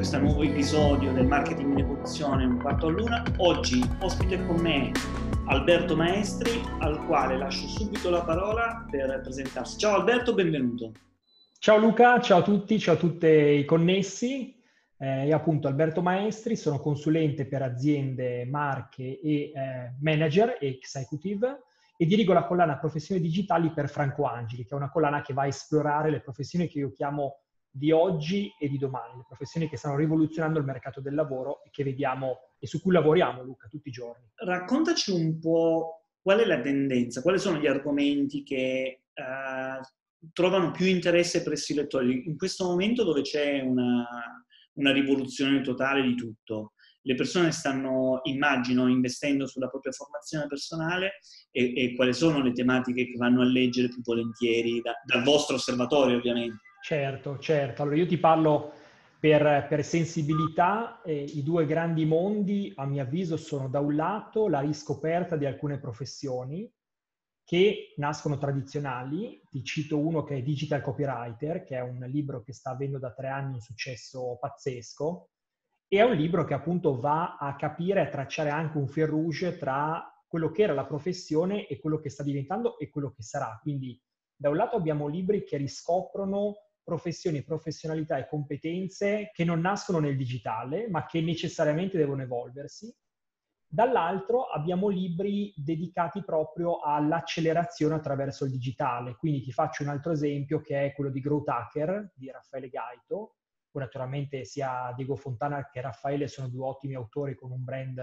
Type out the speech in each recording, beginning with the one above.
questo nuovo episodio del Marketing in Evoluzione un quarto all'una. Oggi ospite con me Alberto Maestri, al quale lascio subito la parola per presentarsi. Ciao Alberto, benvenuto. Ciao Luca, ciao a tutti, ciao a tutti i connessi. Eh, io appunto Alberto Maestri, sono consulente per aziende, marche e eh, manager e executive e dirigo la collana Professioni Digitali per Franco Angeli, che è una collana che va a esplorare le professioni che io chiamo di oggi e di domani, le professioni che stanno rivoluzionando il mercato del lavoro e che vediamo e su cui lavoriamo, Luca, tutti i giorni. Raccontaci un po' qual è la tendenza, quali sono gli argomenti che uh, trovano più interesse presso i lettori in questo momento dove c'è una, una rivoluzione totale di tutto. Le persone stanno, immagino, investendo sulla propria formazione personale e, e quali sono le tematiche che vanno a leggere più volentieri da, dal vostro osservatorio, ovviamente. Certo, certo. Allora io ti parlo per, per sensibilità. Eh, I due grandi mondi, a mio avviso, sono da un lato la riscoperta di alcune professioni che nascono tradizionali. Ti cito uno che è Digital Copywriter, che è un libro che sta avendo da tre anni un successo pazzesco. E è un libro che appunto va a capire, a tracciare anche un fil rouge tra quello che era la professione e quello che sta diventando e quello che sarà. Quindi da un lato abbiamo libri che riscoprono professioni, professionalità e competenze che non nascono nel digitale, ma che necessariamente devono evolversi. Dall'altro abbiamo libri dedicati proprio all'accelerazione attraverso il digitale. Quindi ti faccio un altro esempio che è quello di Growth Hacker di Raffaele Gaito. Poi naturalmente sia Diego Fontana che Raffaele sono due ottimi autori con un brand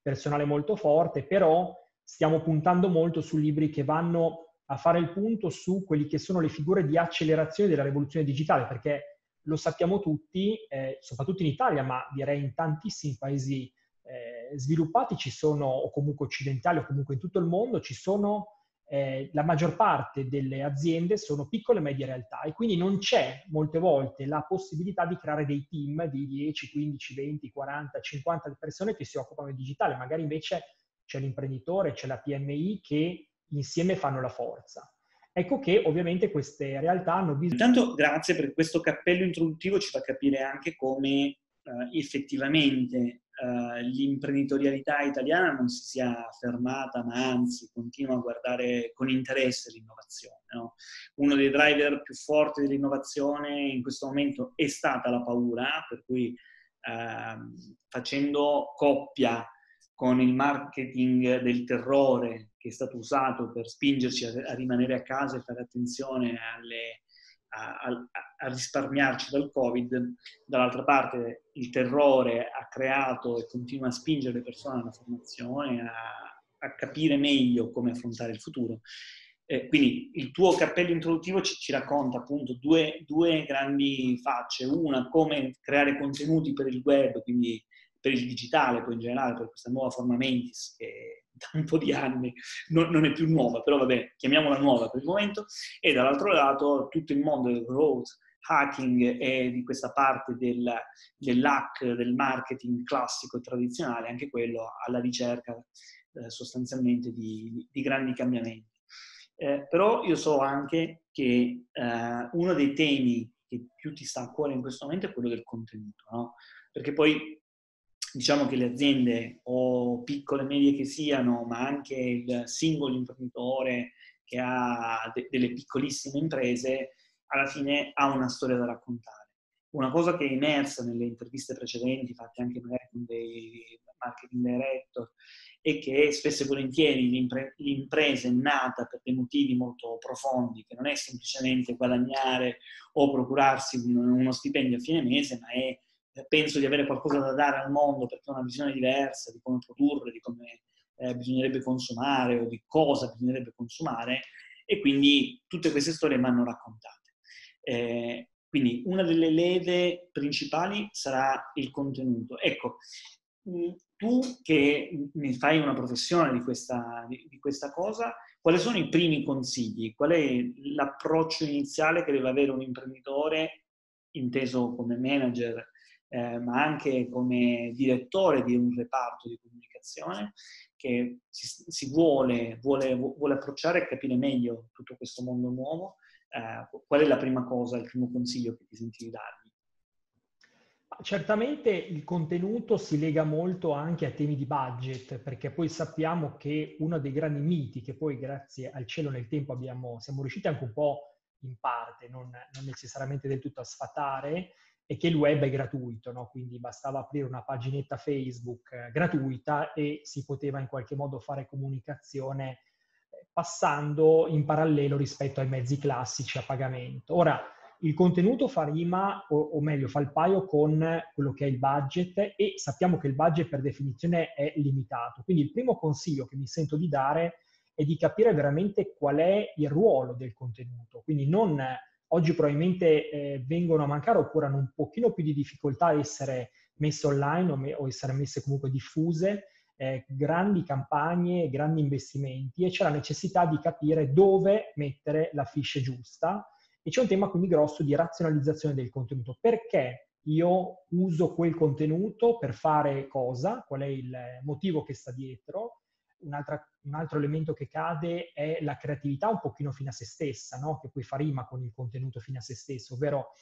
personale molto forte, però stiamo puntando molto su libri che vanno a fare il punto su quelli che sono le figure di accelerazione della rivoluzione digitale, perché lo sappiamo tutti, eh, soprattutto in Italia, ma direi in tantissimi paesi eh, sviluppati ci sono, o comunque occidentali, o comunque in tutto il mondo, ci sono, eh, la maggior parte delle aziende sono piccole e medie realtà e quindi non c'è molte volte la possibilità di creare dei team di 10, 15, 20, 40, 50 persone che si occupano di digitale, magari invece c'è l'imprenditore, c'è la PMI che insieme fanno la forza. Ecco che ovviamente queste realtà hanno bisogno... Intanto grazie per questo cappello introduttivo, ci fa capire anche come uh, effettivamente uh, l'imprenditorialità italiana non si sia fermata, ma anzi continua a guardare con interesse l'innovazione. No? Uno dei driver più forti dell'innovazione in questo momento è stata la paura, per cui uh, facendo coppia con il marketing del terrore che è stato usato per spingerci a, a rimanere a casa e fare attenzione alle, a, a, a, risparmiarci dal Covid, dall'altra parte il terrore ha creato e continua a spingere le persone alla formazione, a, capire meglio come affrontare il futuro. Eh, quindi il tuo cappello introduttivo ci, ci racconta appunto due, due, grandi facce, una come creare contenuti per il web, quindi per il digitale, poi in generale per questa nuova forma Mentis che da un po' di anni non, non, è più nuova, però vabbè, chiamiamola nuova per il momento, e dall'altro lato tutto il mondo del growth, hacking e di questa parte del, dell'hack, del marketing classico e tradizionale, anche quello alla ricerca eh, sostanzialmente di, di, grandi cambiamenti. Eh, però io so anche che eh, uno dei temi che più ti sta a cuore in questo momento è quello del contenuto, no? Perché poi diciamo che le aziende o piccole e medie che siano, ma anche il singolo imprenditore che ha de- delle piccolissime imprese, alla fine ha una storia da raccontare. Una cosa che è emersa nelle interviste precedenti, fatte anche magari con dei marketing director, è che spesso e volentieri l'impre- l'impresa è nata per dei motivi molto profondi, che non è semplicemente guadagnare o procurarsi un- uno stipendio a fine mese, ma è penso di avere qualcosa da dare al mondo perché ho una visione diversa di come produrre, di come eh, bisognerebbe consumare o di cosa bisognerebbe consumare e quindi tutte queste storie mi hanno raccontate. Eh, quindi una delle leve principali sarà il contenuto. Ecco, mm, tu che mi fai una professione di questa, di questa cosa, quali sono i primi consigli? Qual è l'approccio iniziale che deve avere un imprenditore inteso come manager eh, ma anche come direttore di un reparto di comunicazione che si, si vuole, vuole, vuole, approcciare e capire meglio tutto questo mondo nuovo, eh, qual è la prima cosa, il primo consiglio che ti senti di dargli? Certamente il contenuto si lega molto anche a temi di budget, perché poi sappiamo che uno dei grandi miti che poi grazie al cielo nel tempo abbiamo, siamo riusciti anche un po' in parte, non, non necessariamente del tutto a sfatare, è che il web è gratuito, no? quindi bastava aprire una paginetta Facebook eh, gratuita e si poteva in qualche modo fare comunicazione eh, passando in parallelo rispetto ai mezzi classici a pagamento. Ora, il contenuto fa rima, o, o, meglio, fa il paio con quello che è il budget e sappiamo che il budget per definizione è limitato. Quindi il primo consiglio che mi sento di dare è di capire veramente qual è il ruolo del contenuto. Quindi non oggi probabilmente eh, vengono a mancare oppure hanno un pochino più di difficoltà a essere messe online o, me, o essere messe comunque diffuse, eh, grandi campagne, grandi investimenti e c'è la necessità di capire dove mettere la fiche giusta e c'è un tema quindi grosso di razionalizzazione del contenuto. Perché io uso quel contenuto per fare cosa? Qual è il motivo che sta dietro? Un, un, altro elemento che cade è la creatività un pochino fino a se stessa, no? che poi fa rima con il contenuto fino a se stesso, ovvero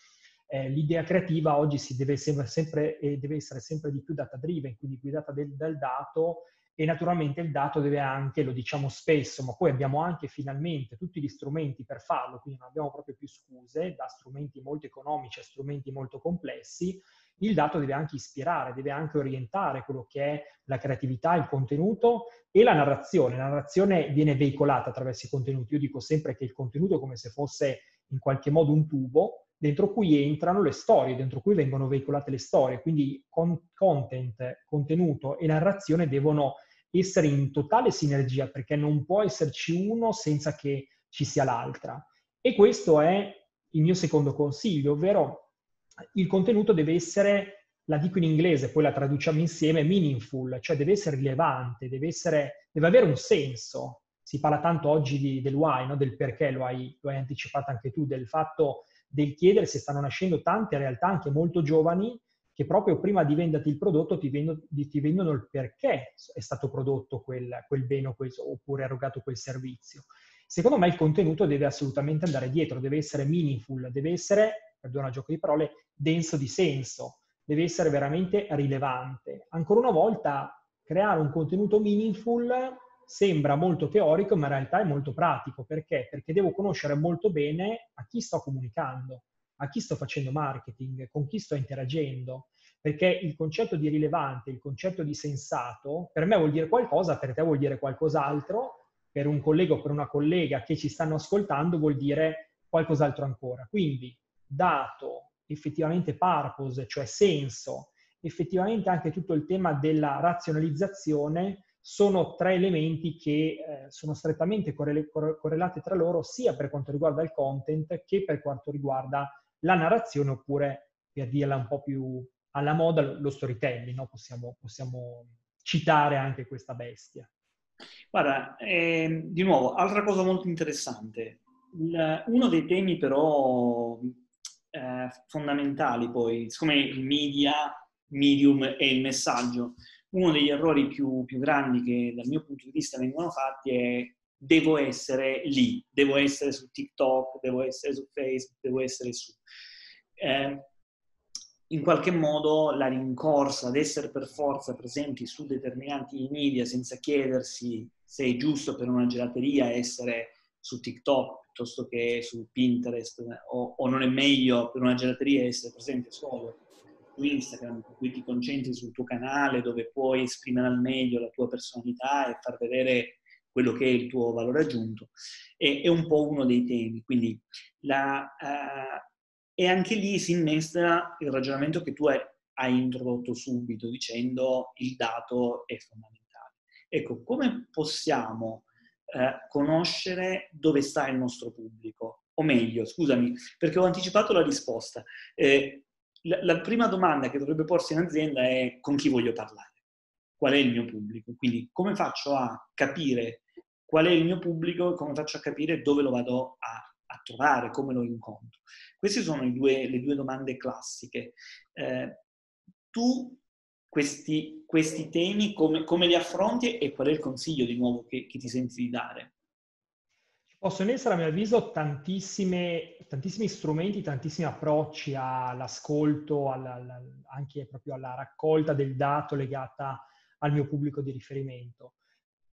eh, l'idea creativa oggi deve, sempre, eh, deve, essere sempre di più data driven, quindi guidata del, dal dato e naturalmente il dato deve anche, lo diciamo spesso, ma poi abbiamo anche finalmente tutti gli strumenti per farlo, quindi non abbiamo proprio più scuse, da strumenti molto economici a strumenti molto complessi, il dato deve anche ispirare, deve anche orientare quello che è la creatività, il contenuto e la narrazione. La narrazione viene veicolata attraverso i contenuti. Io dico sempre che il contenuto è come se fosse in qualche modo un tubo dentro cui entrano le storie, dentro cui vengono veicolate le storie. Quindi con content, contenuto e narrazione devono essere in totale sinergia perché non può esserci uno senza che ci sia l'altra. E questo è il mio secondo consiglio, ovvero il contenuto deve essere, la dico in inglese, poi la traduciamo insieme, meaningful, cioè deve essere rilevante, deve, essere, deve avere un senso. Si parla tanto oggi di, del why, no? del perché, lo hai, lo hai anticipato anche tu, del fatto del chiedere se stanno nascendo tante realtà anche molto giovani che proprio prima di venderti il prodotto ti vendono, ti vendono il perché è stato prodotto quel, quel bene quel, oppure erogato quel servizio. Secondo me il contenuto deve assolutamente andare dietro, deve essere meaningful, deve essere, perdona il gioco di parole, denso di senso, deve essere veramente rilevante. Ancora una volta, creare un contenuto meaningful sembra molto teorico, ma in realtà è molto pratico. Perché? Perché devo conoscere molto bene a chi sto comunicando a chi sto facendo marketing, con chi sto interagendo, perché il concetto di rilevante, il concetto di sensato, per me vuol dire qualcosa, per te vuol dire qualcos'altro, per un collega o per una collega che ci stanno ascoltando vuol dire qualcos'altro ancora. Quindi dato, effettivamente purpose, cioè senso, effettivamente anche tutto il tema della razionalizzazione sono tre elementi che eh, sono strettamente correle- correlati tra loro sia per quanto riguarda il content che per quanto riguarda la narrazione oppure, per dirla un po' più alla moda, lo storytelling, no? possiamo, possiamo citare anche questa bestia. Guarda, eh, di nuovo, altra cosa molto interessante. Il, uno dei temi però eh, fondamentali poi, siccome il media, medium e il messaggio, uno degli errori più, più grandi che dal mio punto di vista vengono fatti è devo essere lì, devo essere su TikTok, devo essere su Facebook, devo essere su... Eh, in qualche modo la rincorsa ad essere per forza presenti su determinati media senza chiedersi se è giusto per una gelateria essere su TikTok piuttosto che su Pinterest o, o non è meglio per una gelateria essere presente solo su Instagram, per cui ti concentri sul tuo canale dove puoi esprimere al meglio la tua personalità e far vedere quello che è il tuo valore aggiunto, è, è un po' uno dei temi. Quindi la, uh, e anche lì si innesta il ragionamento che tu hai, hai introdotto subito dicendo il dato è fondamentale. Ecco, come possiamo uh, conoscere dove sta il nostro pubblico? O meglio, scusami, perché ho anticipato la risposta. Eh, la, la prima domanda che dovrebbe porsi in azienda è con chi voglio parlare qual è il mio pubblico. Quindi come faccio a capire qual è il mio pubblico, come faccio a capire dove lo vado a, trovare, come lo incontro. Queste sono due, le due domande classiche. Eh, tu questi, questi temi come, come, li affronti e qual è il consiglio di nuovo che, che ti senti di dare? Possono essere, a mio avviso, tantissimi strumenti, tantissimi approcci all'ascolto, alla, alla, anche proprio alla raccolta del dato legata al mio pubblico di riferimento.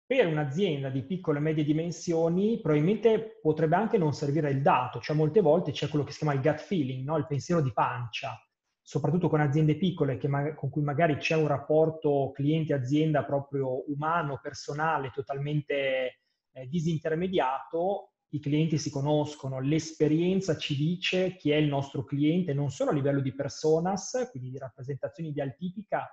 Per un'azienda di piccole e medie dimensioni probabilmente potrebbe anche non servire il dato, cioè molte volte c'è quello che si chiama il gut feeling, no? il pensiero di pancia, soprattutto con aziende piccole con cui magari c'è un rapporto cliente-azienda proprio umano, personale, totalmente eh, disintermediato, i clienti si conoscono, l'esperienza ci dice chi è il nostro cliente, non solo a livello di personas, quindi di rappresentazione idealtipica,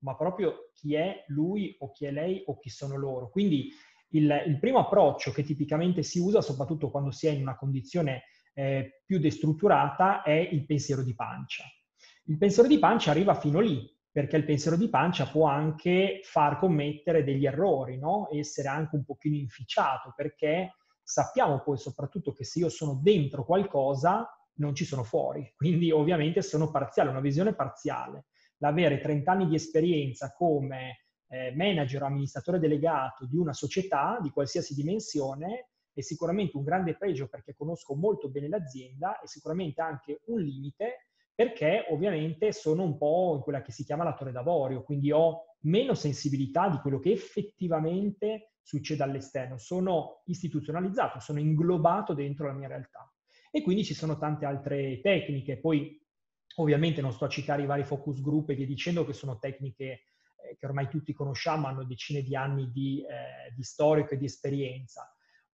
ma proprio chi è lui o chi è lei o chi sono loro. Quindi il, il primo approccio che tipicamente si usa, soprattutto quando si è in una condizione eh, più destrutturata, è il pensiero di pancia. Il pensiero di pancia arriva fino lì, perché il pensiero di pancia può anche far commettere degli errori, no? essere anche un pochino inficiato, perché sappiamo poi soprattutto che se io sono dentro qualcosa, non ci sono fuori. Quindi ovviamente sono parziale, una visione parziale l'avere 30 anni di esperienza come eh, manager o amministratore delegato di una società di qualsiasi dimensione è sicuramente un grande pregio perché conosco molto bene l'azienda e sicuramente anche un limite perché ovviamente sono un po' in quella che si chiama la torre d'avorio, quindi ho meno sensibilità di quello che effettivamente succede all'esterno, sono istituzionalizzato, sono inglobato dentro la mia realtà. E quindi ci sono tante altre tecniche, poi Ovviamente non sto a citare i vari focus group e via dicendo che sono tecniche eh, che ormai tutti conosciamo, hanno decine di anni di, eh, di storico e di esperienza.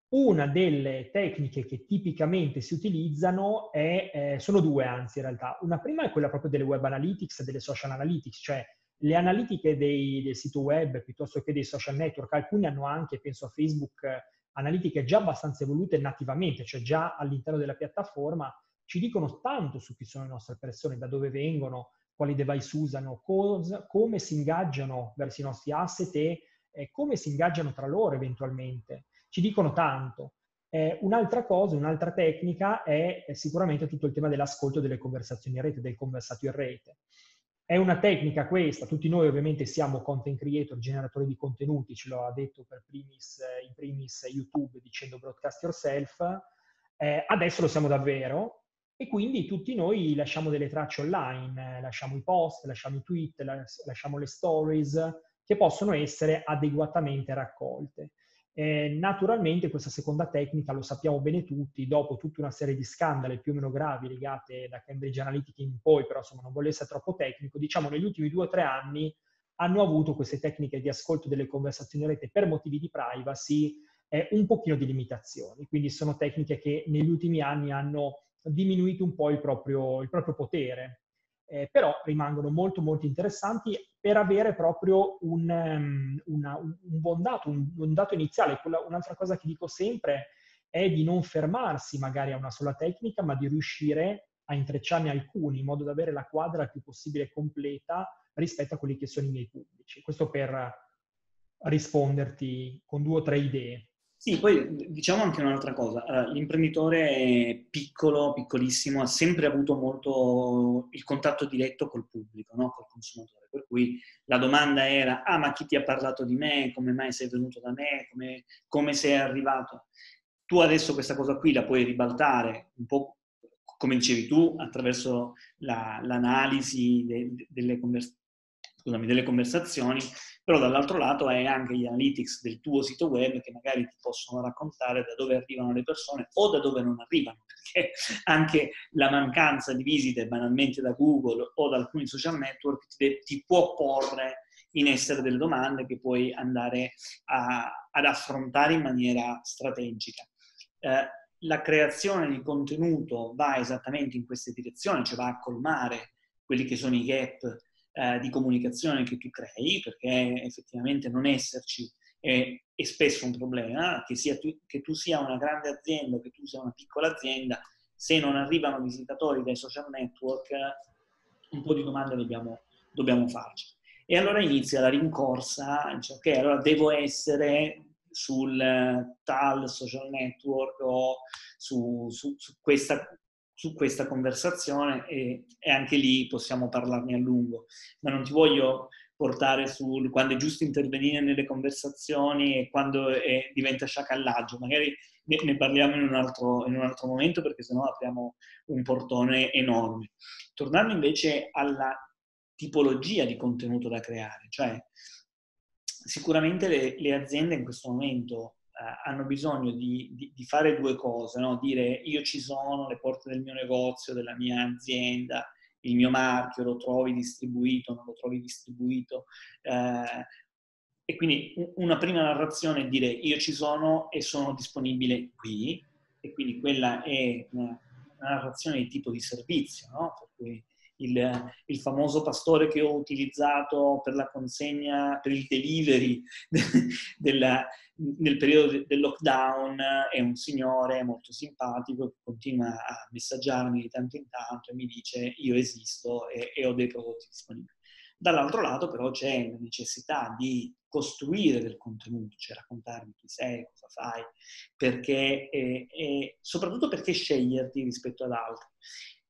Una delle tecniche che tipicamente si utilizzano è, eh, sono due anzi in realtà. Una prima è quella proprio delle web analytics e delle social analytics, cioè le analitiche dei, del sito web piuttosto che dei social network. Alcuni hanno anche, penso a Facebook, analitiche già abbastanza evolute nativamente, cioè già all'interno della piattaforma ci dicono tanto su chi sono le nostre persone, da dove vengono, quali device usano, cosa, come si ingaggiano verso i nostri asset e eh, come si ingaggiano tra loro eventualmente. Ci dicono tanto. Eh, un'altra cosa, un'altra tecnica è, è sicuramente tutto il tema dell'ascolto delle conversazioni in rete, del conversato in rete. È una tecnica questa, tutti noi ovviamente siamo content creator, generatori di contenuti, ce l'ho detto per primis, in primis YouTube dicendo broadcast yourself, eh, adesso lo siamo davvero, e quindi tutti noi lasciamo delle tracce online, lasciamo i post, lasciamo i tweet, lasciamo le stories che possono essere adeguatamente raccolte. Eh, naturalmente questa seconda tecnica, lo sappiamo bene tutti, dopo tutta una serie di scandali più o meno gravi legate da Cambridge Analytica in poi, però insomma non voglio essere troppo tecnico, diciamo negli ultimi due o tre anni hanno avuto queste tecniche di ascolto delle conversazioni in rete per motivi di privacy eh, un pochino di limitazioni. Quindi sono tecniche che negli ultimi anni hanno diminuito un po' il proprio, il proprio potere. Eh, però rimangono molto molto interessanti per avere proprio un, um, una, un buon dato, un, un dato iniziale. Quella, un'altra cosa che dico sempre è di non fermarsi magari a una sola tecnica, ma di riuscire a intrecciarne alcuni in modo da avere la quadra il più possibile completa rispetto a quelli che sono i miei pubblici. Questo per risponderti con due o tre idee. Sì, poi diciamo anche un'altra cosa. L'imprenditore piccolo, piccolissimo, ha sempre avuto molto il contatto diretto col pubblico, no? col consumatore. Per cui la domanda era, ah, ma chi ti ha parlato di me? Come mai sei venuto da me? Come, come sei arrivato? Tu adesso questa cosa qui la puoi ribaltare un po' come dicevi tu, attraverso la, l'analisi de, delle, convers- scusami, delle conversazioni, però dall'altro lato hai anche gli analytics del tuo sito web che magari ti possono raccontare da dove arrivano le persone o da dove non arrivano, perché anche la mancanza di visite banalmente da Google o da alcuni social network ti, ti può porre in essere delle domande che puoi andare a, ad affrontare in maniera strategica. Eh, la creazione di contenuto va esattamente in queste direzioni, cioè va a colmare quelli che sono i gap eh, di comunicazione che tu crei, perché effettivamente non esserci è, è spesso un problema, che, tu, che tu sia una grande azienda che tu sia una piccola azienda, se non arrivano visitatori dai social network, un po' di domande dobbiamo, dobbiamo farci. E allora inizia la rincorsa, cioè, ok, allora devo essere sul tal social network o su, su, su questa su questa conversazione e, e, anche lì possiamo parlarne a lungo. Ma non ti voglio portare sul quando è giusto intervenire nelle conversazioni e quando è, diventa sciacallaggio. Magari ne, ne parliamo in un, altro, in un, altro, momento perché sennò apriamo un portone enorme. Tornando invece alla tipologia di contenuto da creare, cioè sicuramente le, le aziende in questo momento hanno bisogno di, di, di, fare due cose, no? dire io ci sono, le porte del mio negozio, della mia azienda, il mio marchio, lo trovi distribuito, non lo trovi distribuito. Eh, e quindi una prima narrazione è dire io ci sono e sono disponibile qui, e quindi quella è una, una narrazione di tipo di servizio, no? per cui il, il, famoso pastore che ho utilizzato per la consegna, per il delivery della, nel periodo del lockdown è un signore molto simpatico che continua a messaggiarmi di tanto in tanto e mi dice io esisto e, e ho dei prodotti disponibili. Dall'altro lato però c'è la necessità di costruire del contenuto, cioè raccontarmi chi sei, cosa fai, perché, e, e soprattutto perché sceglierti rispetto ad altri.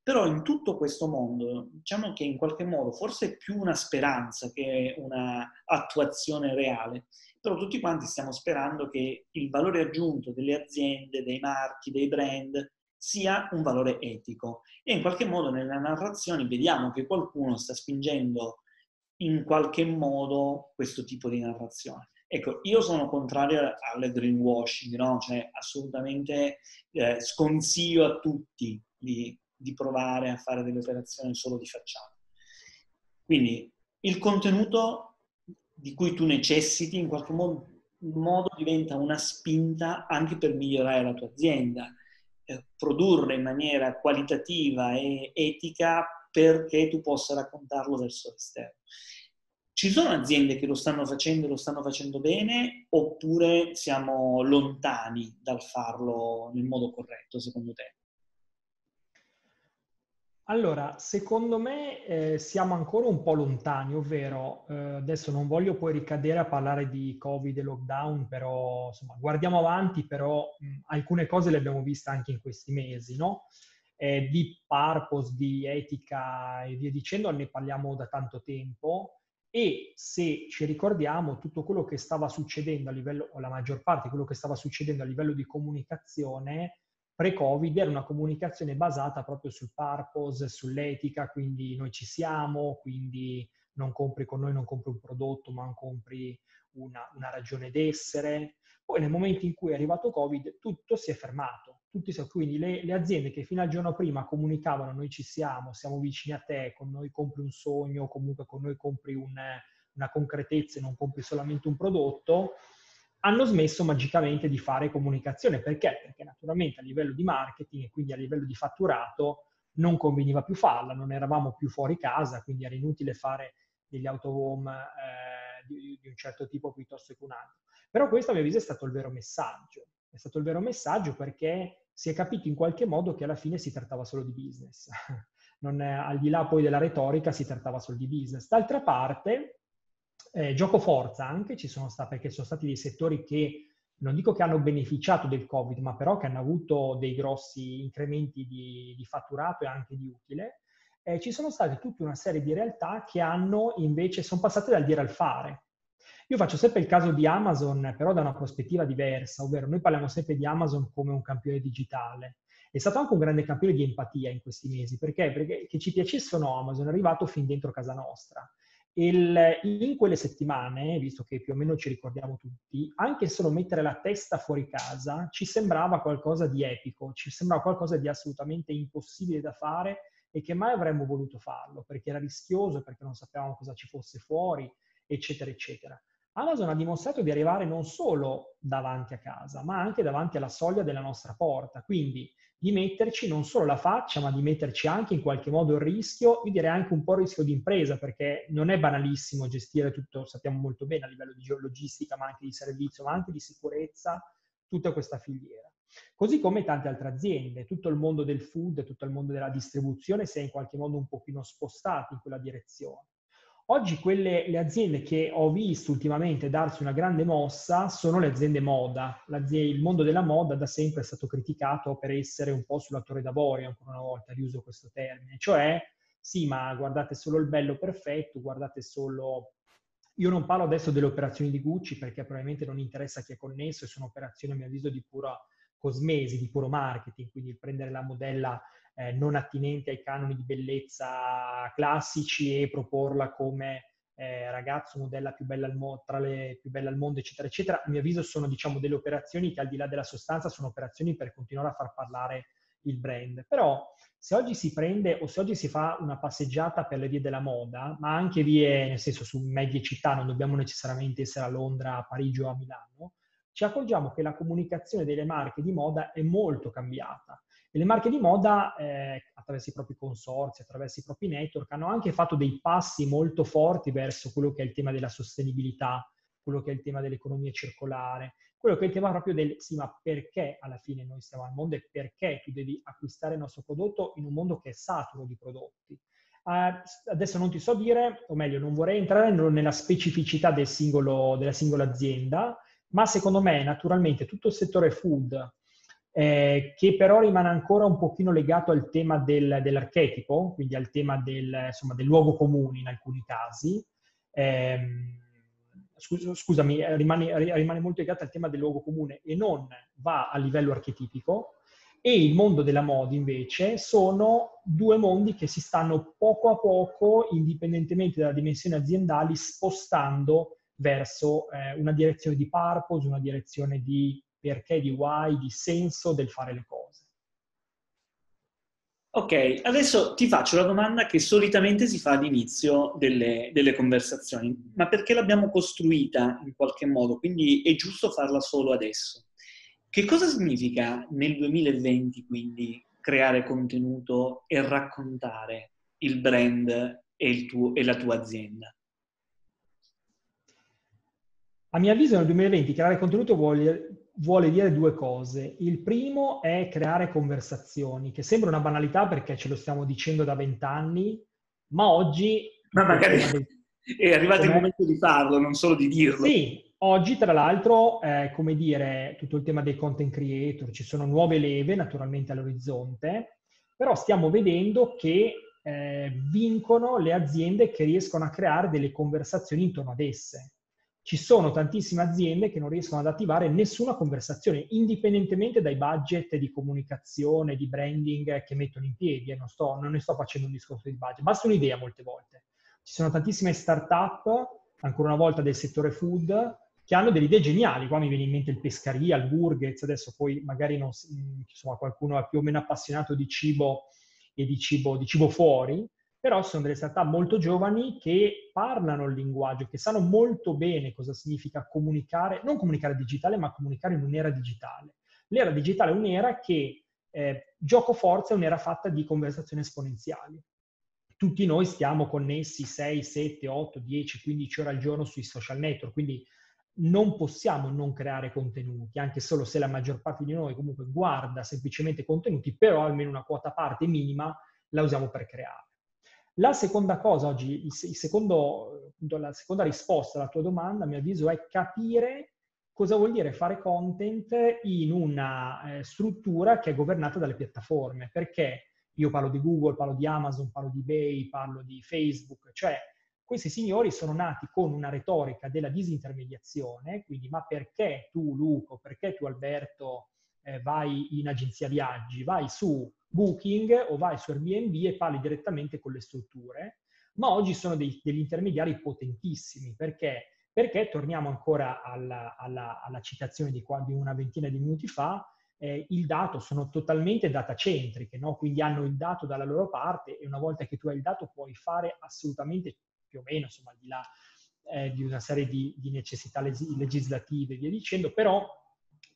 Però in tutto questo mondo, diciamo che in qualche modo forse è più una speranza che una attuazione reale, però tutti quanti stiamo sperando che il valore aggiunto delle aziende, dei marchi, dei brand sia un valore etico e in qualche modo nelle narrazioni vediamo che qualcuno sta spingendo in qualche modo questo tipo di narrazione. Ecco, io sono contrario al greenwashing, no? Cioè assolutamente eh, sconsiglio a tutti di di provare a fare delle operazioni solo di facciata. Quindi il contenuto di cui tu necessiti in qualche modo, modo diventa una spinta anche per migliorare la tua azienda, eh, produrre in maniera qualitativa e etica perché tu possa raccontarlo verso l'esterno. Ci sono aziende che lo stanno facendo e lo stanno facendo bene oppure siamo lontani dal farlo nel modo corretto, secondo te? Allora, secondo me eh, siamo ancora un po' lontani, ovvero eh, adesso non voglio poi ricadere a parlare di Covid e lockdown, però insomma guardiamo avanti, però mh, alcune cose le abbiamo viste anche in questi mesi, no? Eh, di purpose, di etica e via dicendo, ne parliamo da tanto tempo e se ci ricordiamo tutto quello che stava succedendo a livello, o la maggior parte di quello che stava succedendo a livello di comunicazione, pre-Covid era una comunicazione basata proprio sul purpose, sull'etica, quindi noi ci siamo, quindi non compri con noi, non compri un prodotto, ma compri una, una ragione d'essere. Poi nel momento in cui è arrivato Covid tutto si è fermato, tutti, quindi le, le, aziende che fino al giorno prima comunicavano noi ci siamo, siamo vicini a te, con noi compri un sogno, comunque con noi compri un, una concretezza e non compri solamente un prodotto, hanno smesso magicamente di fare comunicazione. Perché? Perché naturalmente a livello di marketing e quindi a livello di fatturato non conveniva più farla, non eravamo più fuori casa, quindi era inutile fare degli autohome eh, di, di, un certo tipo piuttosto che un altro. Però questo a mio avviso è stato il vero messaggio. È stato il vero messaggio perché si è capito in qualche modo che alla fine si trattava solo di business. non è, al di là poi della retorica si trattava solo di business. D'altra parte, eh, gioco forza anche ci sono stati, perché sono stati dei settori che non dico che hanno beneficiato del Covid, ma però che hanno avuto dei grossi incrementi di, di fatturato e anche di utile. Eh, ci sono state tutta una serie di realtà che hanno invece, sono passate dal dire al fare. Io faccio sempre il caso di Amazon, però da una prospettiva diversa, ovvero noi parliamo sempre di Amazon come un campione digitale. È stato anche un grande campione di empatia in questi mesi, perché? Perché che ci piacesse o no Amazon è arrivato fin dentro casa nostra. Il, in quelle settimane, visto che più o meno ci ricordiamo tutti, anche solo mettere la testa fuori casa ci sembrava qualcosa di epico, ci sembrava qualcosa di assolutamente impossibile da fare e che mai avremmo voluto farlo perché era rischioso, perché non sapevamo cosa ci fosse fuori, eccetera, eccetera. Amazon ha dimostrato di arrivare non solo davanti a casa, ma anche davanti alla soglia della nostra porta. Quindi di metterci non solo la faccia, ma di metterci anche in qualche modo il rischio, io direi anche un po' il rischio di impresa, perché non è banalissimo gestire tutto, sappiamo molto bene a livello di geologistica, ma anche di servizio, ma anche di sicurezza, tutta questa filiera. Così come tante altre aziende, tutto il mondo del food, tutto il mondo della distribuzione si è in qualche modo un pochino spostato in quella direzione. Oggi quelle, le aziende che ho visto ultimamente darsi una grande mossa sono le aziende moda. il mondo della moda da sempre è stato criticato per essere un po' sulla torre d'avorio, ancora una volta riuso questo termine, cioè sì, ma guardate solo il bello perfetto, guardate solo Io non parlo adesso delle operazioni di Gucci perché probabilmente non interessa chi è connesso e sono operazioni a mio avviso di pura cosmesi, di puro marketing, quindi prendere la modella eh, non attinente ai canoni di bellezza classici e proporla come eh, ragazzo, modella più bella al mo- tra le più belle al mondo, eccetera, eccetera. A mio avviso sono diciamo delle operazioni che al di là della sostanza sono operazioni per continuare a far parlare il brand. Però se oggi si prende o se oggi si fa una passeggiata per le vie della moda, ma anche vie, nel senso su medie città, non dobbiamo necessariamente essere a Londra, a Parigi o a Milano, ci accorgiamo che la comunicazione delle marche di moda è molto cambiata. E le marche di moda, eh, attraverso i propri consorzi, attraverso i propri network, hanno anche fatto dei passi molto forti verso quello che è il tema della sostenibilità, quello che è il tema dell'economia circolare, quello che è il tema proprio del sì, ma perché alla fine noi stiamo al mondo e perché tu devi acquistare il nostro prodotto in un mondo che è saturo di prodotti. Uh, adesso non ti so dire, o meglio, non vorrei entrare nella specificità del singolo, della singola azienda, ma secondo me naturalmente tutto il settore food eh, che però rimane ancora un pochino legato al tema del, dell'archetipo, quindi al tema del, insomma, del, luogo comune in alcuni casi. Eh, scusami, rimane, rimane, molto legato al tema del luogo comune e non va a livello archetipico. E il mondo della moda invece sono due mondi che si stanno poco a poco, indipendentemente dalla dimensione aziendale, spostando verso eh, una direzione di purpose, una direzione di perché, di why, di senso del fare le cose. Ok, adesso ti faccio la domanda che solitamente si fa all'inizio delle, delle, conversazioni, ma perché l'abbiamo costruita in qualche modo, quindi è giusto farla solo adesso. Che cosa significa nel 2020 quindi creare contenuto e raccontare il brand e, il tuo, e la tua azienda? A mio avviso nel 2020 creare contenuto vuol, vuole dire due cose. Il primo è creare conversazioni, che sembra una banalità perché ce lo stiamo dicendo da vent'anni, ma oggi... Ma magari è arrivato il momento di farlo, non solo di dirlo. Sì, oggi tra l'altro, eh, come dire, tutto il tema dei content creator, ci sono nuove leve naturalmente all'orizzonte, però stiamo vedendo che eh, vincono le aziende che riescono a creare delle conversazioni intorno ad esse ci sono tantissime aziende che non riescono ad attivare nessuna conversazione, indipendentemente dai budget di comunicazione, di branding che mettono in piedi. E non, sto, non ne sto facendo un discorso di budget, basta un'idea molte volte. Ci sono tantissime start-up, ancora una volta del settore food, che hanno delle idee geniali. Qua mi viene in mente il Pescaria, il Burgers, adesso poi magari non, insomma, qualcuno è più o meno appassionato di cibo e di cibo, di cibo fuori, però sono delle startup molto giovani che parlano il linguaggio, che sanno molto bene cosa significa comunicare, non comunicare digitale, ma comunicare in un'era digitale. L'era digitale è un'era che, eh, gioco forza, è un'era fatta di conversazioni esponenziali. Tutti noi stiamo connessi 6, 7, 8, 10, 15 ore al giorno sui social network, quindi non possiamo non creare contenuti, anche solo se la maggior parte di noi comunque guarda semplicemente contenuti, però almeno una quota parte minima la usiamo per creare. La seconda cosa oggi, il secondo, la seconda risposta alla tua domanda, a mio avviso, è capire cosa vuol dire fare content in una eh, struttura che è governata dalle piattaforme. Perché io parlo di Google, parlo di Amazon, parlo di eBay, parlo di Facebook, cioè questi signori sono nati con una retorica della disintermediazione, quindi ma perché tu Luco, perché tu Alberto eh, vai in agenzia viaggi, vai su Booking o vai su Airbnb e parli direttamente con le strutture, ma oggi sono dei, degli intermediari potentissimi perché, perché torniamo ancora alla, alla, alla citazione di, qua, di, una ventina di minuti fa, eh, il dato sono totalmente datacentriche, no? quindi hanno il dato dalla loro parte e una volta che tu hai il dato puoi fare assolutamente più o meno, insomma, al di là eh, di una serie di, di necessità legislative e via dicendo, però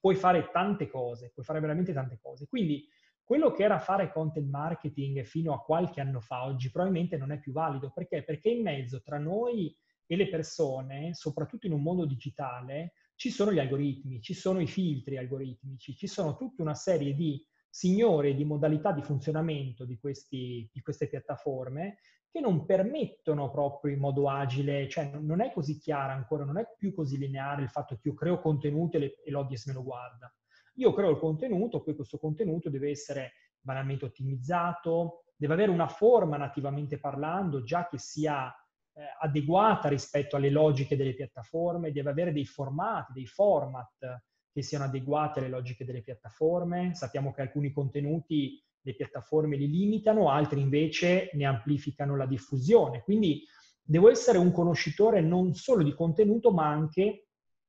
puoi fare tante cose, puoi fare veramente tante cose. Quindi quello che era fare content marketing fino a qualche anno fa, oggi probabilmente non è più valido. Perché? Perché in mezzo tra noi e le persone, soprattutto in un mondo digitale, ci sono gli algoritmi, ci sono i filtri algoritmici, ci sono tutta una serie di signore di modalità di funzionamento di, questi, di queste piattaforme che non permettono proprio in modo agile, cioè non è così chiara ancora, non è più così lineare il fatto che io creo contenuto e, e l'audience me lo guarda. Io creo il contenuto, poi questo contenuto deve essere banalmente ottimizzato, deve avere una forma nativamente parlando, già che sia eh, adeguata rispetto alle logiche delle piattaforme, deve avere dei formati, dei format che siano adeguati alle logiche delle piattaforme. Sappiamo che alcuni contenuti le piattaforme li limitano, altri invece ne amplificano la diffusione. Quindi devo essere un conoscitore non solo di contenuto, ma anche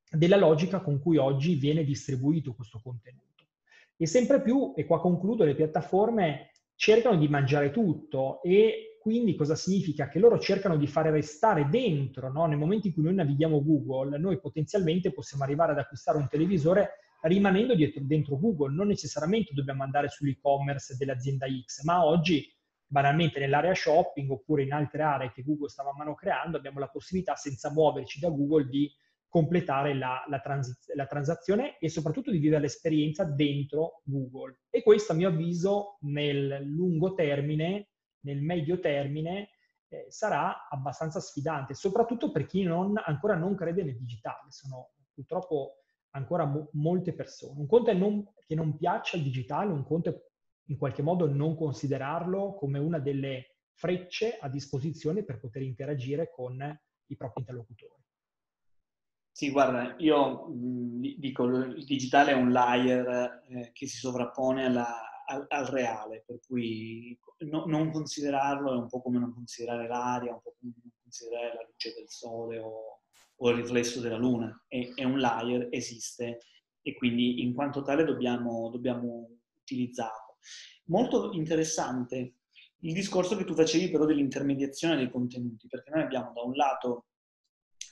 della logica con cui oggi viene distribuito questo contenuto. E sempre più, e qua concludo, le piattaforme cercano di mangiare tutto e quindi cosa significa? Che loro cercano di fare restare dentro, no? nel momento in cui noi navighiamo Google, noi potenzialmente possiamo arrivare ad acquistare un televisore rimanendo dietro, dentro Google, non necessariamente dobbiamo andare sull'e-commerce dell'azienda X, ma oggi banalmente nell'area shopping oppure in altre aree che Google sta man mano creando abbiamo la possibilità senza muoverci da Google di completare la, la, transiz- la, transazione e soprattutto di vivere l'esperienza dentro Google. E questo a mio avviso nel lungo termine, nel medio termine, eh, sarà abbastanza sfidante, soprattutto per chi non, ancora non crede nel digitale. Sono purtroppo ancora mo- molte persone. Un conto è non, che non piaccia il digitale, un conto è in qualche modo non considerarlo come una delle frecce a disposizione per poter interagire con i propri interlocutori. Sì, guarda, io mh, dico, il digitale è un layer eh, che si sovrappone alla, al, al, reale, per cui no, non considerarlo è un po' come non considerare l'aria, un po' come non considerare la luce del sole o, o il riflesso della luna. È, è, un layer, esiste e quindi in quanto tale dobbiamo, dobbiamo utilizzarlo. Molto interessante il discorso che tu facevi però dell'intermediazione dei contenuti, perché noi abbiamo da un lato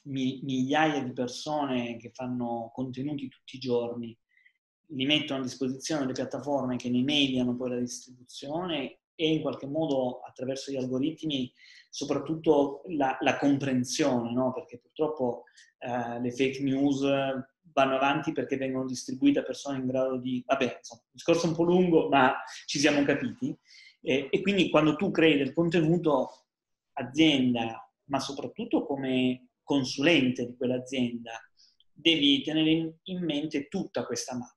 migliaia di persone che fanno contenuti tutti i giorni, li mettono a disposizione delle piattaforme che ne mediano poi la distribuzione e in qualche modo attraverso gli algoritmi soprattutto la, la comprensione, no? perché purtroppo eh, le fake news vanno avanti perché vengono distribuite a persone in grado di... Vabbè, insomma, un discorso un po' lungo, ma ci siamo capiti. E, e quindi quando tu crei del contenuto, azienda, ma soprattutto come consulente di quell'azienda, devi tenere in mente tutta questa mappa.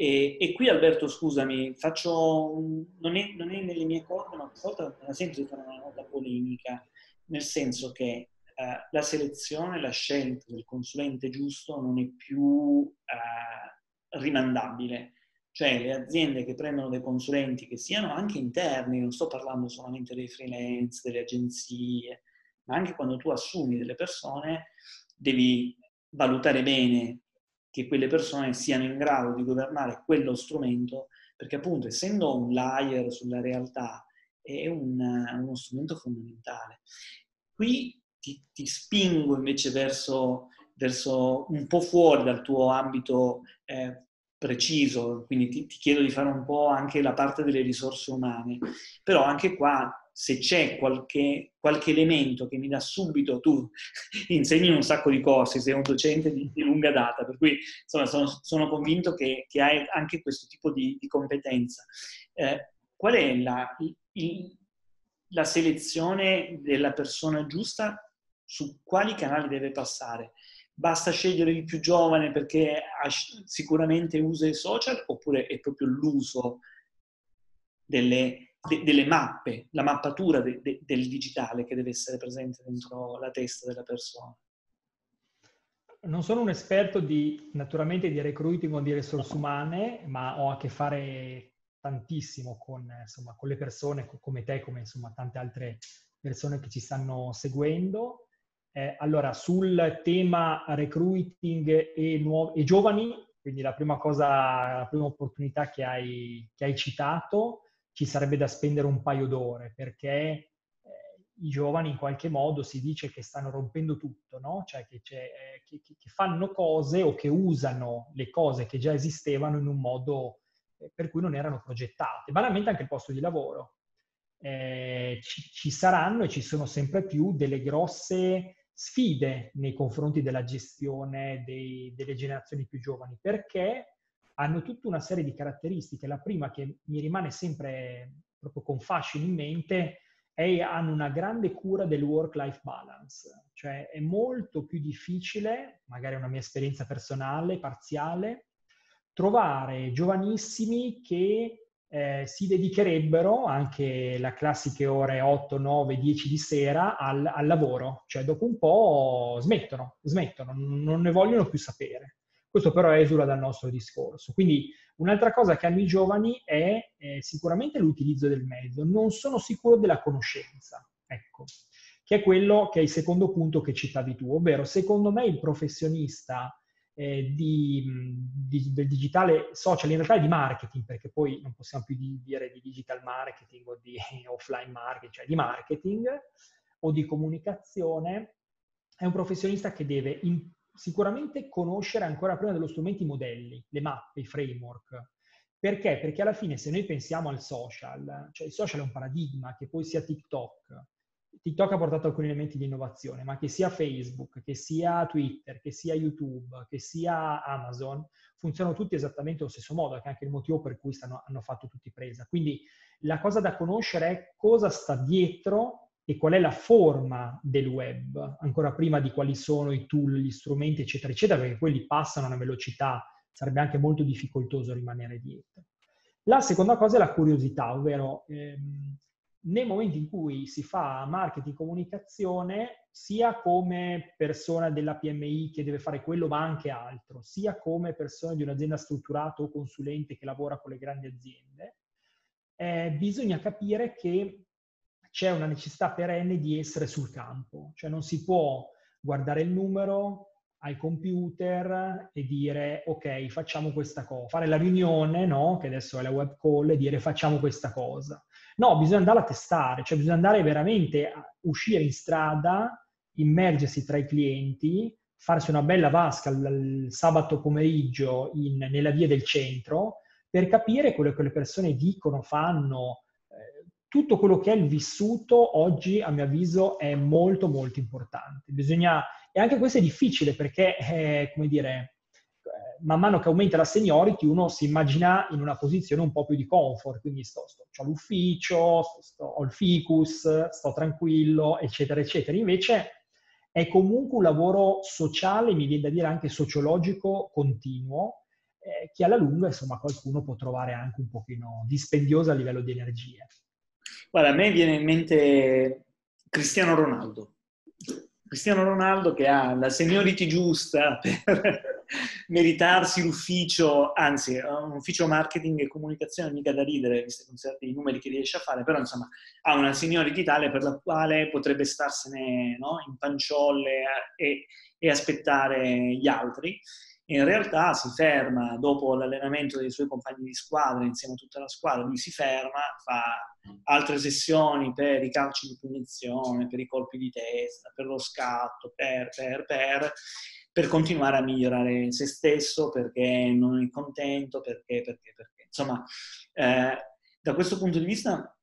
E, e qui Alberto, scusami, faccio, non, è, non è nelle mie corde, ma questa volta me la sento di fare una nota polemica, nel senso che eh, la selezione, la scelta del consulente giusto non è più eh, rimandabile. Cioè le aziende che prendono dei consulenti che siano anche interni, non sto parlando solamente dei freelance, delle agenzie, ma anche quando tu assumi delle persone devi valutare bene che quelle persone siano in grado di governare quello strumento, perché appunto essendo un layer sulla realtà è un, uno strumento fondamentale. Qui ti, ti spingo invece verso, verso, un po' fuori dal tuo ambito eh, preciso, quindi ti, ti, chiedo di fare un po' anche la parte delle risorse umane, però anche qua se c'è qualche, qualche, elemento che mi dà subito, tu insegni in un sacco di corsi, sei un docente di, di lunga data, per cui insomma, sono, sono, convinto che, che, hai anche questo tipo di, di competenza. Eh, qual è la, il, la selezione della persona giusta? Su quali canali deve passare? Basta scegliere il più giovane perché ha, sicuramente usa i social oppure è proprio l'uso delle de, delle mappe, la mappatura de, de, del digitale che deve essere presente dentro la testa della persona. Non sono un esperto di, naturalmente di recruiting o di risorse umane, ma ho a che fare tantissimo con, insomma, con le persone come te, come insomma, tante altre persone che ci stanno seguendo. Eh, allora, sul tema recruiting e, nuovi, e giovani, quindi la prima cosa, la prima opportunità che hai, che hai citato, ci sarebbe da spendere un paio d'ore perché eh, i giovani in qualche modo si dice che stanno rompendo tutto, no? Cioè che, eh, che, che, fanno cose o che usano le cose che già esistevano in un modo eh, per cui non erano progettate. Banalmente anche il posto di lavoro. Eh, ci, ci, saranno e ci sono sempre più delle grosse sfide nei confronti della gestione dei, delle generazioni più giovani perché hanno tutta una serie di caratteristiche. La prima che mi rimane sempre proprio con fascino in mente è hanno una grande cura del work-life balance, cioè è molto più difficile, magari è una mia esperienza personale, parziale, trovare giovanissimi che eh, si dedicherebbero anche le classiche ore 8, 9, 10 di sera al, al, lavoro, cioè dopo un po' smettono, smettono, non ne vogliono più sapere. Questo però esula dal nostro discorso. Quindi un'altra cosa che hanno i giovani è eh, sicuramente l'utilizzo del mezzo. Non sono sicuro della conoscenza, ecco, che è quello che è il secondo punto che citavi tu, ovvero secondo me il professionista eh, di, di, del digitale social, in realtà è di marketing, perché poi non possiamo più di, dire di digital marketing o di offline marketing, cioè di marketing o di comunicazione, è un professionista che deve in, sicuramente conoscere ancora prima dello strumento i modelli, le mappe, i framework. Perché? Perché alla fine se noi pensiamo al social, cioè il social è un paradigma, che poi sia TikTok, TikTok ha portato alcuni elementi di innovazione, ma che sia Facebook, che sia Twitter, che sia YouTube, che sia Amazon, funzionano tutti esattamente allo stesso modo, che è anche il motivo per cui stanno, hanno fatto tutti presa. Quindi la cosa da conoscere è cosa sta dietro e qual è la forma del web, ancora prima di quali sono i tool, gli strumenti, eccetera, eccetera, perché quelli passano a una velocità, sarebbe anche molto difficoltoso rimanere dietro. La seconda cosa è la curiosità, ovvero ehm, nel momento in cui si fa marketing comunicazione, sia come persona della PMI che deve fare quello, ma anche altro, sia come persona di un'azienda strutturata o consulente che lavora con le grandi aziende, eh, bisogna capire che c'è una necessità perenne di essere sul campo, cioè non si può guardare il numero al computer e dire ok, facciamo questa cosa, fare la riunione, no? che adesso è la web call, e dire facciamo questa cosa No, bisogna andare a testare, cioè bisogna andare veramente a uscire in strada, immergersi tra i clienti, farsi una bella vasca il, sabato pomeriggio in, nella via del centro per capire quello che le persone dicono, fanno. Eh, tutto quello che è il vissuto oggi, a mio avviso, è molto molto importante. Bisogna, e anche questo è difficile perché, eh, come dire, man mano che aumenta la seniority uno si immagina in una posizione un po' più di comfort, quindi sto, sto ho l'ufficio, sto, sto, ho il ficus, sto tranquillo, eccetera, eccetera. Invece è comunque un lavoro sociale, mi viene da dire anche sociologico continuo, eh, che alla lunga, insomma, qualcuno può trovare anche un pochino dispendioso a livello di energie. Guarda, a me viene in mente Cristiano Ronaldo. Cristiano Ronaldo che ha la seniority giusta per meritarsi l'ufficio, anzi, un ufficio marketing e comunicazione mica da ridere, visto i numeri che riesce a fare, però insomma ha una seniority tale per la quale potrebbe starsene no, in panciolle e, e aspettare gli altri. In realtà si ferma dopo l'allenamento dei suoi compagni di squadra, insieme a tutta la squadra, lui si ferma, fa altre sessioni per i calci di punizione, per i colpi di testa, per lo scatto, per, per, per, per continuare a migliorare se stesso perché non è contento, perché, perché, perché. Insomma, eh, da questo punto di vista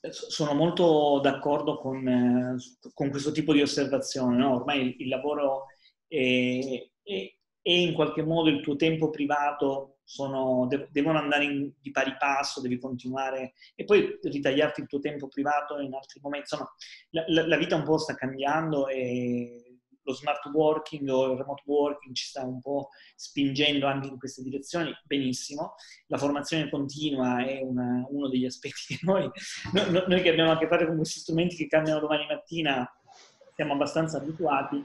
eh, sono molto d'accordo con, eh, con questo tipo di osservazione. No? Ormai il, il lavoro è, è, è, in qualche modo il tuo tempo privato, sono, devono andare in, di pari passo, devi continuare e poi ritagliarti il tuo tempo privato in altri momenti. Insomma, la, la, vita un po' sta cambiando e lo smart working o il remote working ci sta un po' spingendo anche in queste direzioni, benissimo. La formazione continua è una, uno degli aspetti che noi, no, noi che abbiamo a che fare con questi strumenti che cambiano domani mattina siamo abbastanza abituati.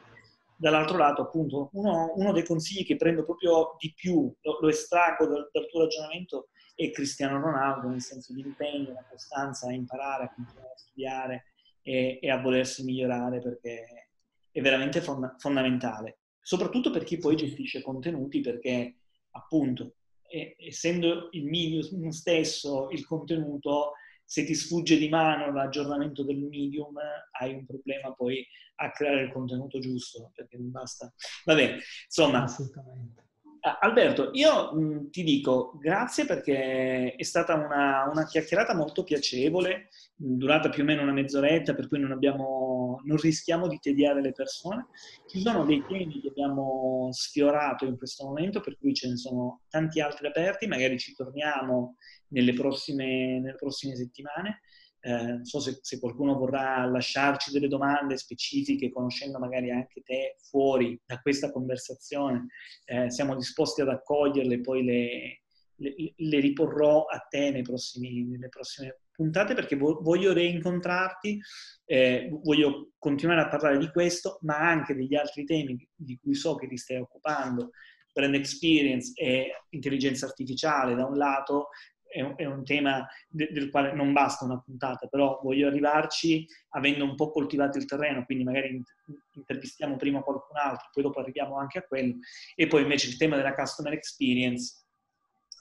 Dall'altro lato, appunto, uno, uno dei consigli che prendo proprio di più, lo, lo estraggo dal, dal tuo ragionamento, è Cristiano Ronaldo, nel senso di impegno, la costanza a imparare, a continuare a studiare e, e a volersi migliorare perché è veramente fonda- fondamentale, soprattutto per chi poi gestisce contenuti, perché appunto, eh, essendo il medium stesso il contenuto, se ti sfugge di mano l'aggiornamento del medium, hai un problema poi a creare il contenuto giusto, perché non basta. Va bene, insomma. Assolutamente. Alberto, io ti dico grazie perché è stata una, una, chiacchierata molto piacevole, durata più o meno una mezz'oretta, per cui non, abbiamo, non rischiamo di tediare le persone. Ci sono dei temi che abbiamo sfiorato in questo momento, per cui ce ne sono tanti altri aperti, magari ci torniamo nelle prossime, nelle prossime settimane. Eh, non so se, se, qualcuno vorrà lasciarci delle domande specifiche, conoscendo magari anche te fuori da questa conversazione, eh, siamo disposti ad accoglierle poi le, le, le riporrò a te prossimi, nelle prossime puntate perché voglio reincontrarti, eh, voglio continuare a parlare di questo, ma anche degli altri temi di cui so che ti stai occupando, brand experience e intelligenza artificiale da un lato, è un, è un tema de, del quale non basta una puntata, però voglio arrivarci avendo un po' coltivato il terreno, quindi magari intervistiamo prima qualcun altro, poi dopo arriviamo anche a quello, e poi invece il tema della customer experience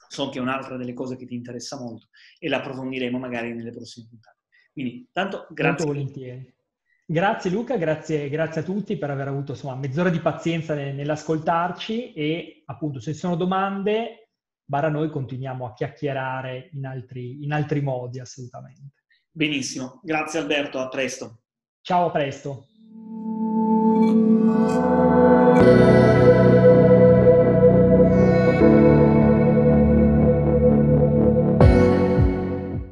so che è un'altra delle cose che ti interessa molto e la approfondiremo magari nelle prossime puntate. Quindi, tanto grazie. Molto volentieri. Grazie Luca, grazie, grazie, a tutti per aver avuto insomma, mezz'ora di pazienza nell'ascoltarci e appunto se ci sono domande, barra noi continuiamo a chiacchierare in altri, in altri modi assolutamente. Benissimo, grazie Alberto, a presto. Ciao, a presto.